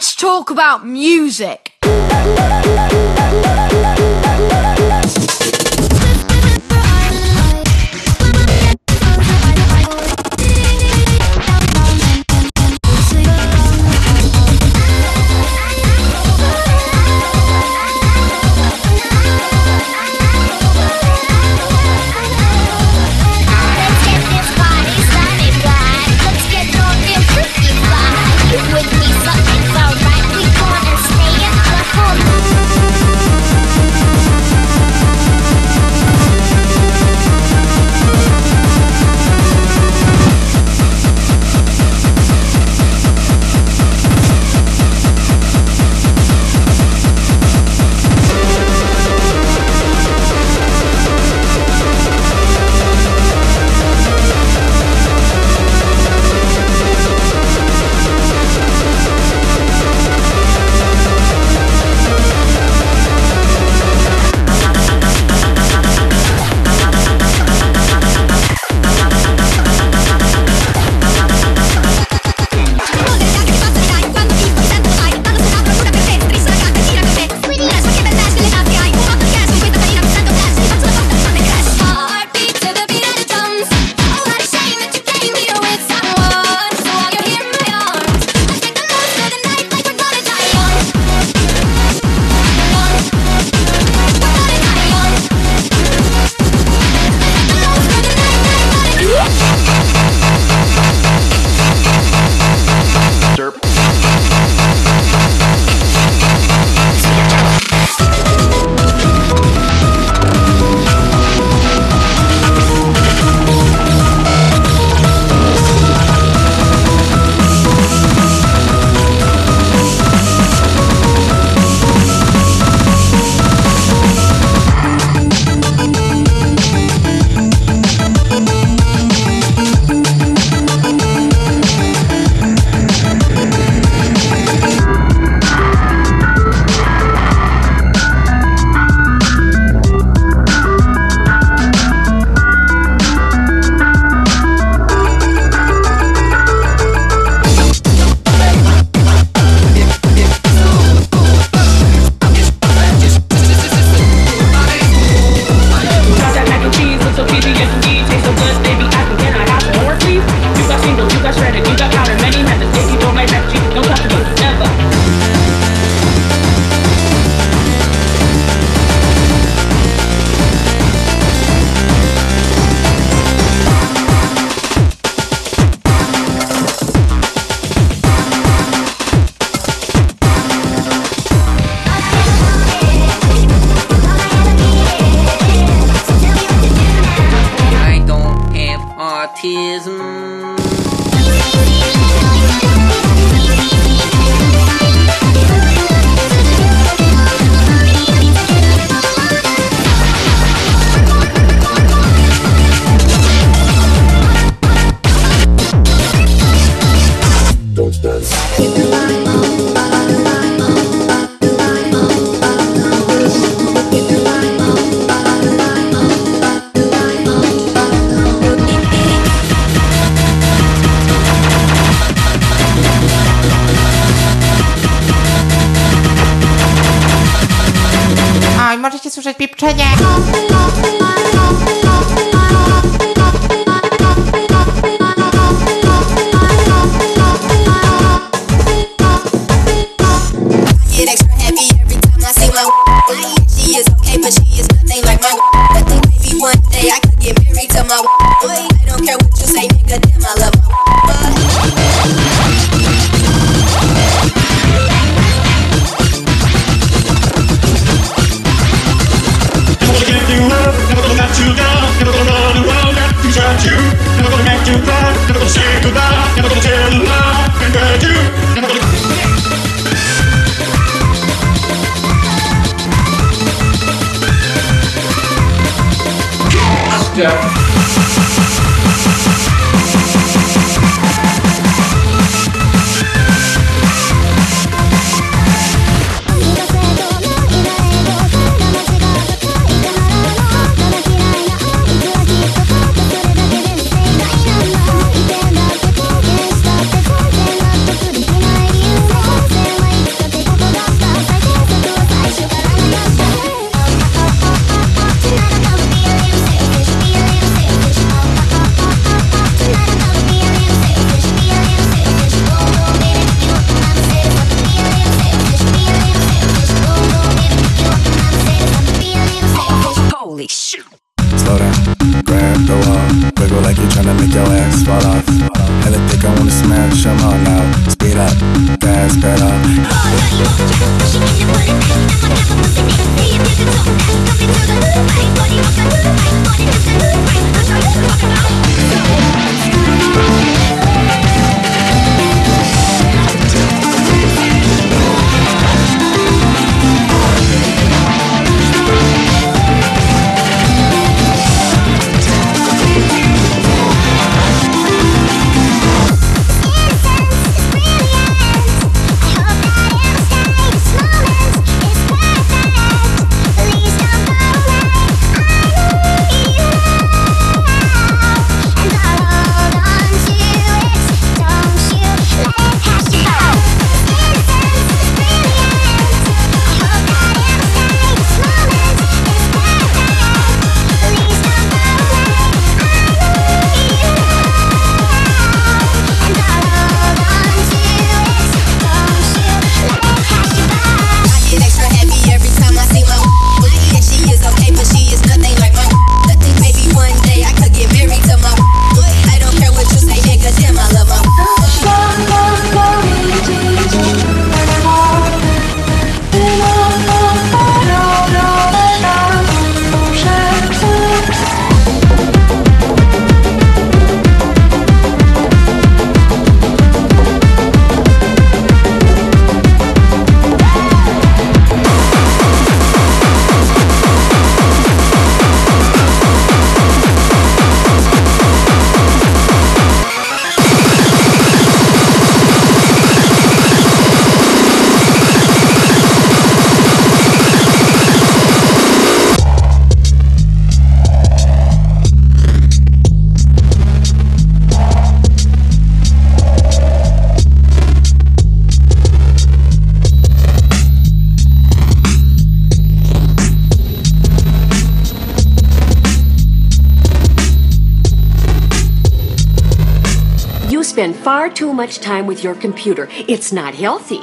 Let's talk about music. Autism. Think maybe one day I could get married to my boy. I don't care what you say, nigga, damn, I let never gonna run around desert you, never gonna make you cry, never gonna say goodbye, never gonna tell a lie and hurt you, never gonna. Thank slow down, grab the wall, wiggle like you're tryna make your ass fall off. Hella thick, I wanna smash 'em all now. Speed up, fast pedal. Spend far too much time with your computer. It's not healthy.